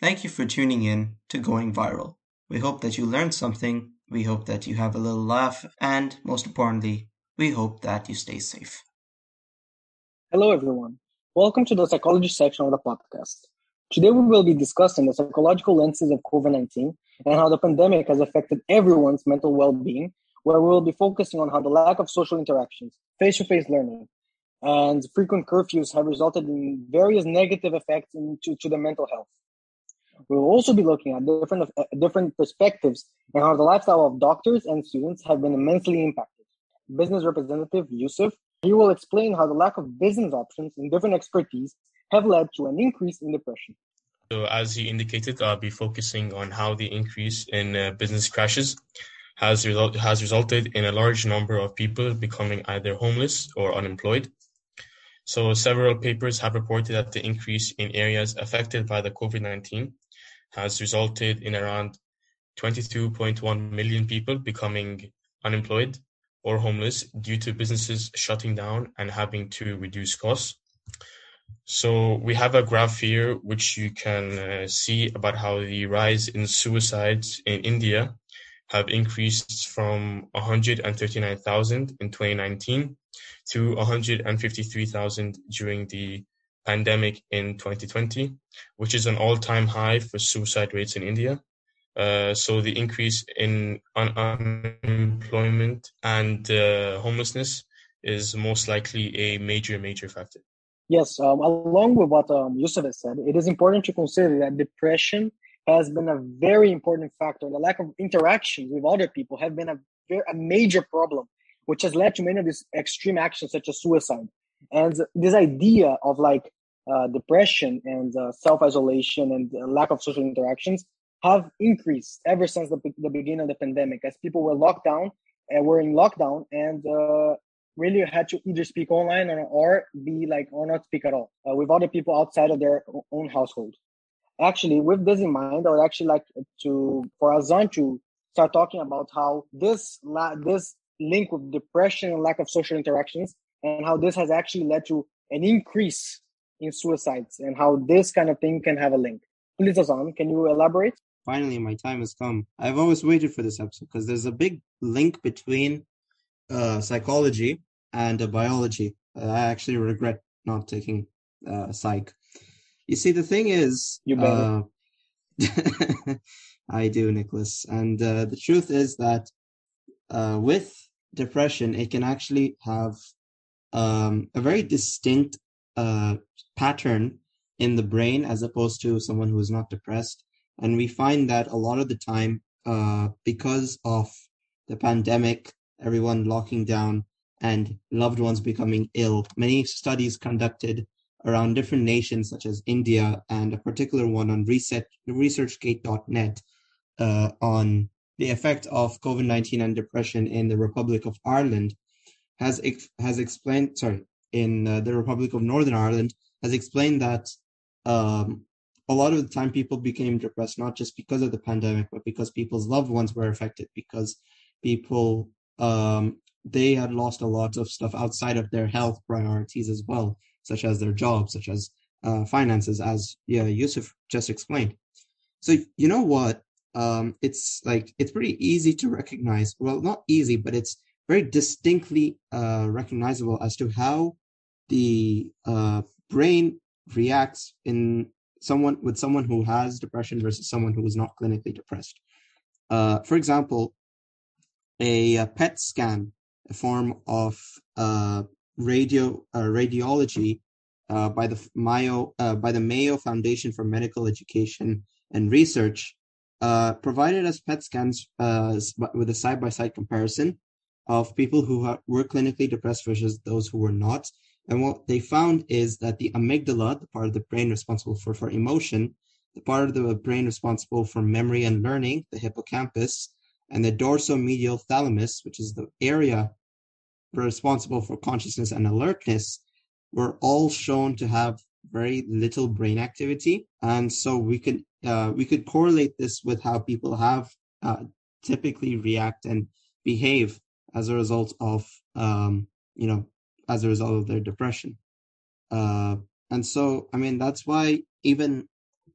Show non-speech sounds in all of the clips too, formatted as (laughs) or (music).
Thank you for tuning in to Going Viral. We hope that you learned something, we hope that you have a little laugh, and most importantly, we hope that you stay safe. Hello, everyone. Welcome to the psychology section of the podcast. Today, we will be discussing the psychological lenses of COVID 19 and how the pandemic has affected everyone's mental well being, where we will be focusing on how the lack of social interactions, face to face learning, and frequent curfews have resulted in various negative effects into, to the mental health. We will also be looking at different, uh, different perspectives and how the lifestyle of doctors and students have been immensely impacted. Business representative Yusuf, he will explain how the lack of business options and different expertise have led to an increase in depression. So, as he indicated, I'll be focusing on how the increase in uh, business crashes has, result- has resulted in a large number of people becoming either homeless or unemployed. So, several papers have reported that the increase in areas affected by the COVID 19 has resulted in around 22.1 million people becoming unemployed or homeless due to businesses shutting down and having to reduce costs. So we have a graph here which you can uh, see about how the rise in suicides in India have increased from 139,000 in 2019 to 153,000 during the pandemic in 2020, which is an all-time high for suicide rates in India. Uh, so the increase in un- unemployment and uh, homelessness is most likely a major, major factor. Yes, um, along with what um, Yusuf has said, it is important to consider that depression has been a very important factor. The lack of interactions with other people have been a, a major problem, which has led to many of these extreme actions such as suicide. And this idea of like uh, depression and uh, self isolation and lack of social interactions have increased ever since the, the beginning of the pandemic. As people were locked down and were in lockdown and uh, really had to either speak online or, or be like or not speak at all uh, with other people outside of their own household. Actually with this in mind i would actually like to for azan to start talking about how this la- this link with depression and lack of social interactions and how this has actually led to an increase in suicides and how this kind of thing can have a link please azan can you elaborate finally my time has come. I've always waited for this episode because there's a big link between uh, psychology and uh, biology. Uh, I actually regret not taking uh, psych. You see, the thing is, you better. Uh, (laughs) I do, Nicolas. And uh, the truth is that uh, with depression, it can actually have um, a very distinct pattern in the brain as opposed to someone who is not depressed. And we find that a lot of the time, uh, because of the pandemic, everyone locking down and loved ones becoming ill, many studies conducted around different nations, such as India, and a particular one on research, ResearchGate.net uh, on the effect of COVID 19 and depression in the Republic of Ireland, has, ex- has explained, sorry, in uh, the Republic of Northern Ireland, has explained that um, a lot of the time people became depressed not just because of the pandemic but because people's loved ones were affected because people um, they had lost a lot of stuff outside of their health priorities as well such as their jobs such as uh, finances as yeah yusuf just explained. So you know what? Um, it's like it's pretty easy to recognize well not easy but it's very distinctly uh, recognizable as to how the uh, brain reacts in someone with someone who has depression versus someone who is not clinically depressed. Uh, for example, a, a, PET scan, a form of uh, radio uh, radiology uh, by the Mayo by the Mayo Foundation for Medical Education and Research, provided us PET scans with a side by side comparison of people who were clinically depressed versus those who were not, and what they found is that the amygdala, the part of the brain responsible for, for emotion, the part of the brain responsible for memory and learning, the hippocampus, and the dorsomedial thalamus, which is the area responsible for consciousness and alertness, were all shown to have very little brain activity. And so we could uh, we could correlate this with how people have uh, typically react and behave as a result of um, you know as a result of their depression. Uh, and so, I mean, that's why even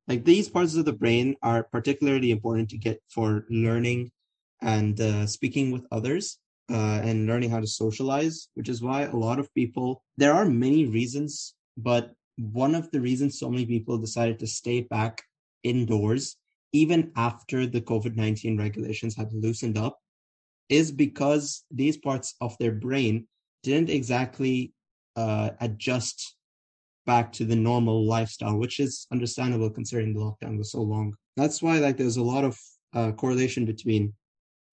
like these parts of the brain are particularly important to get for learning and uh, speaking with others uh, and learning how to socialize, which is why a lot of people, there are many reasons, but one of the reasons so many people decided to stay back indoors, even after the COVID 19 regulations had loosened up, is because these parts of their brain didn't exactly uh, adjust back to the normal lifestyle, which is understandable considering the lockdown was so long. That's why like there's a lot of uh, correlation between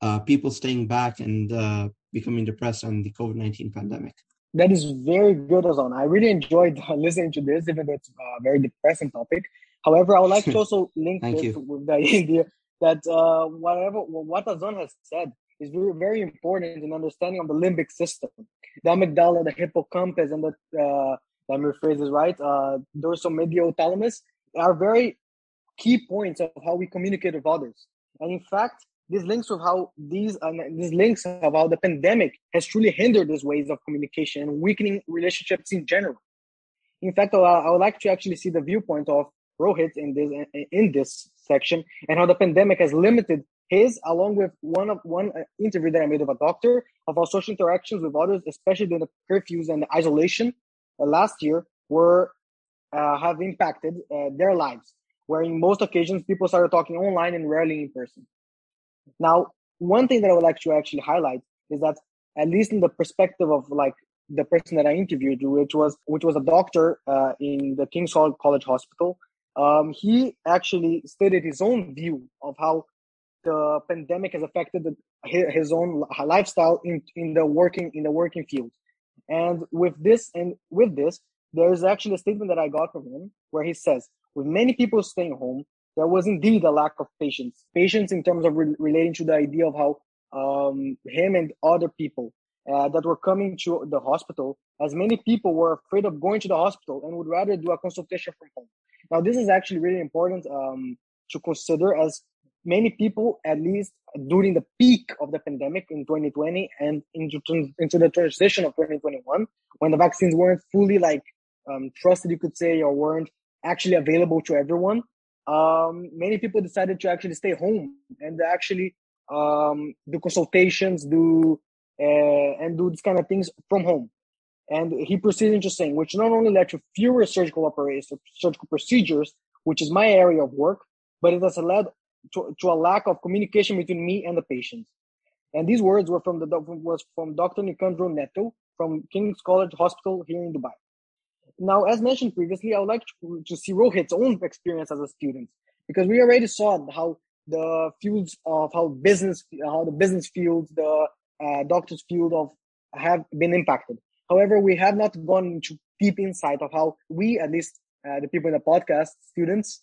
uh, people staying back and uh, becoming depressed on the COVID nineteen pandemic. That is very good, Ozan. I really enjoyed (laughs) listening to this, even though it's a very depressing topic. However, I would like to (laughs) also link this you. with the (laughs) idea that uh, whatever what Ozan has said is very, important in understanding of the limbic system. The amygdala, the hippocampus, and the uh, let me rephrase this right, uh, dorsomedial thalamus are very key points of how we communicate with others. And in fact, these links with how these uh, these links of how the pandemic has truly hindered these ways of communication and weakening relationships in general. In fact, uh, I would like to actually see the viewpoint of Rohit in this in this section and how the pandemic has limited his, along with one of one uh, interview that I made of a doctor of our social interactions with others, especially during the curfews and the isolation uh, last year, were uh, have impacted uh, their lives. Where in most occasions people started talking online and rarely in person. Now, one thing that I would like to actually highlight is that at least in the perspective of like the person that I interviewed, which was which was a doctor uh, in the King's College Hospital, um, he actually stated his own view of how the pandemic has affected the, his own lifestyle in, in the working in the working field. And with this and with this, there is actually a statement that I got from him where he says, with many people staying home, there was indeed a lack of patients. Patients in terms of re- relating to the idea of how um, him and other people uh, that were coming to the hospital, as many people were afraid of going to the hospital and would rather do a consultation from home. Now, this is actually really important um, to consider as many people, at least during the peak of the pandemic in 2020 and into, into the transition of 2021, when the vaccines weren't fully like um, trusted, you could say, or weren't actually available to everyone, um, many people decided to actually stay home and actually um, do consultations, do uh, and do these kind of things from home. And he proceeded into saying, which not only led to fewer surgical operations, surgical procedures, which is my area of work, but it has led to, to a lack of communication between me and the patient. And these words were from the was from Dr. Nicandro Neto from King's College Hospital here in Dubai. Now, as mentioned previously, I would like to, to see Rohit's own experience as a student because we already saw how the fields of how business, how the business field, the uh, doctor's field of have been impacted. However, we have not gone into deep insight of how we, at least uh, the people in the podcast, students,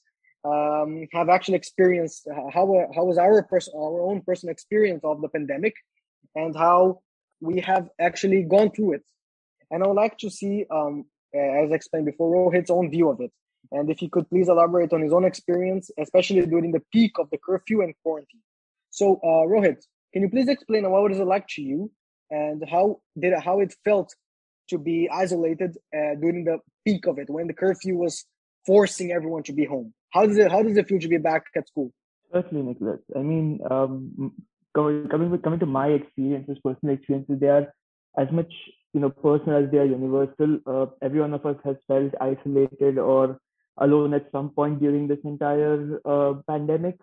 um, have actually experienced how how was our our own personal experience of the pandemic, and how we have actually gone through it. And I would like to see, um, as explained before, Rohit's own view of it. And if he could please elaborate on his own experience, especially during the peak of the curfew and quarantine. So, uh, Rohit, can you please explain what was it like to you, and how did it, how it felt to be isolated uh, during the peak of it when the curfew was forcing everyone to be home? How does it how does feel to be back at school? Certainly, Nicolas. I mean, um, coming coming coming to my experiences, personal experiences, they are as much you know personal as they are universal. Uh, every one of us has felt isolated or alone at some point during this entire uh, pandemic.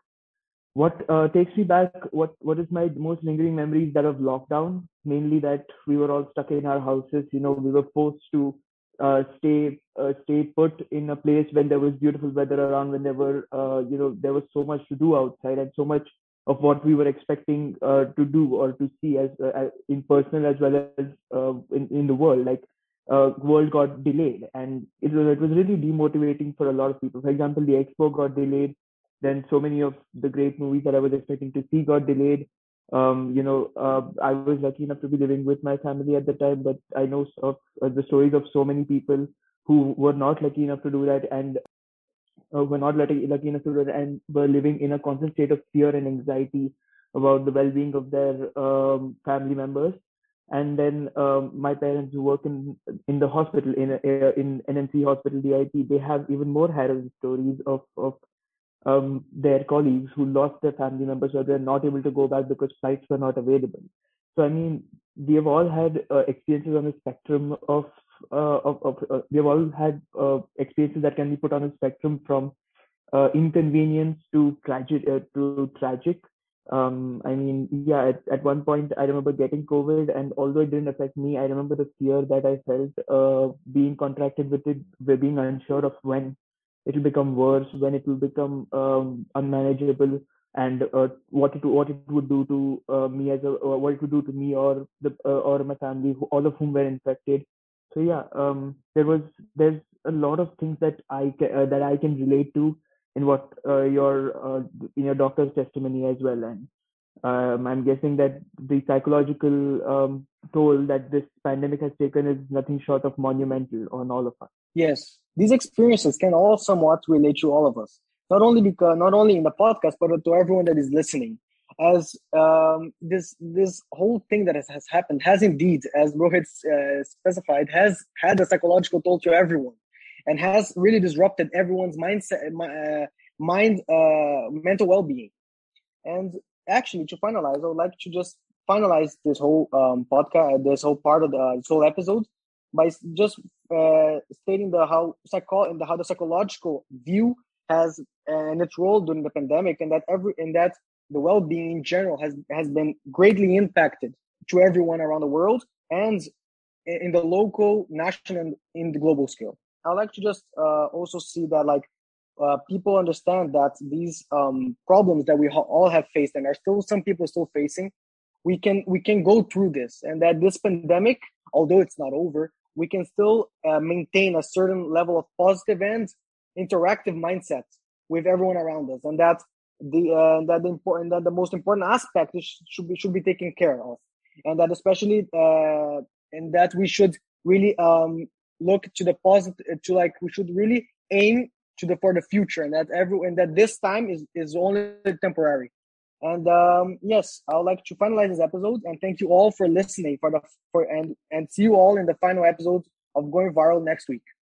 What uh, takes me back, what what is my most lingering memories that of lockdown, mainly that we were all stuck in our houses. You know, we were forced to uh, stay uh, stay put in a place when there was beautiful weather around when there were uh, you know there was so much to do outside and so much of what we were expecting uh, to do or to see as uh, in personal as well as uh, in, in the world. Like world got delayed and it was it was really demotivating for a lot of people. For example the expo got delayed then so many of the great movies that i was expecting to see got delayed um, you know, uh, I was lucky enough to be living with my family at the time, but I know of uh, the stories of so many people who were not lucky enough to do that and uh, were not lucky, lucky enough to do that and were living in a constant state of fear and anxiety about the well-being of their um, family members. And then um, my parents who work in in the hospital in uh, in NMC hospital DIP, they have even more harrowing stories of of um, their colleagues who lost their family members or they're not able to go back because flights were not available. So I mean, we have all had uh, experiences on the spectrum of uh, of, of uh, we have all had uh, experiences that can be put on a spectrum from uh, inconvenience to tragic uh, to tragic. Um, I mean, yeah, at, at one point I remember getting COVID, and although it didn't affect me, I remember the fear that I felt being contracted with it, being unsure of when it will become worse, when it will become um, unmanageable, and uh, what it what it would do to uh, me as a uh, what it would do to me or the uh, or my family, all of whom were infected. So yeah, um, there was there's a lot of things that I ca- uh, that I can relate to in what uh, your in your doctor's testimony as well, and um, I'm guessing that the psychological um, toll that this pandemic has taken is nothing short of monumental on all of us. Yes, these experiences can all somewhat relate to all of us not only because not only in the podcast but to everyone that is listening. As um, this this whole thing that has, has happened has indeed as rohit uh, specified has had a psychological toll to everyone and has really disrupted everyone's mindset uh, mind uh, mental well-being. And actually to finalize i would like to just finalize this whole um, podcast this whole part of the this whole episode by just uh, stating the how psycho and the, how the psychological view has and its role during the pandemic and that every and that the well-being in general has has been greatly impacted to everyone around the world and in the local national and in the global scale. I like to just uh, also see that like uh, people understand that these um, problems that we ha- all have faced and are still some people still facing we can we can go through this and that this pandemic although it's not over we can still uh, maintain a certain level of positive and interactive mindset with everyone around us, and that the uh, that the important that the most important aspect is, should be should be taken care of, and that especially uh, and that we should really um look to the positive to like we should really aim to the for the future, and that every and that this time is is only temporary. And um, yes, I would like to finalize this episode and thank you all for listening for the for and and see you all in the final episode of Going Viral next week.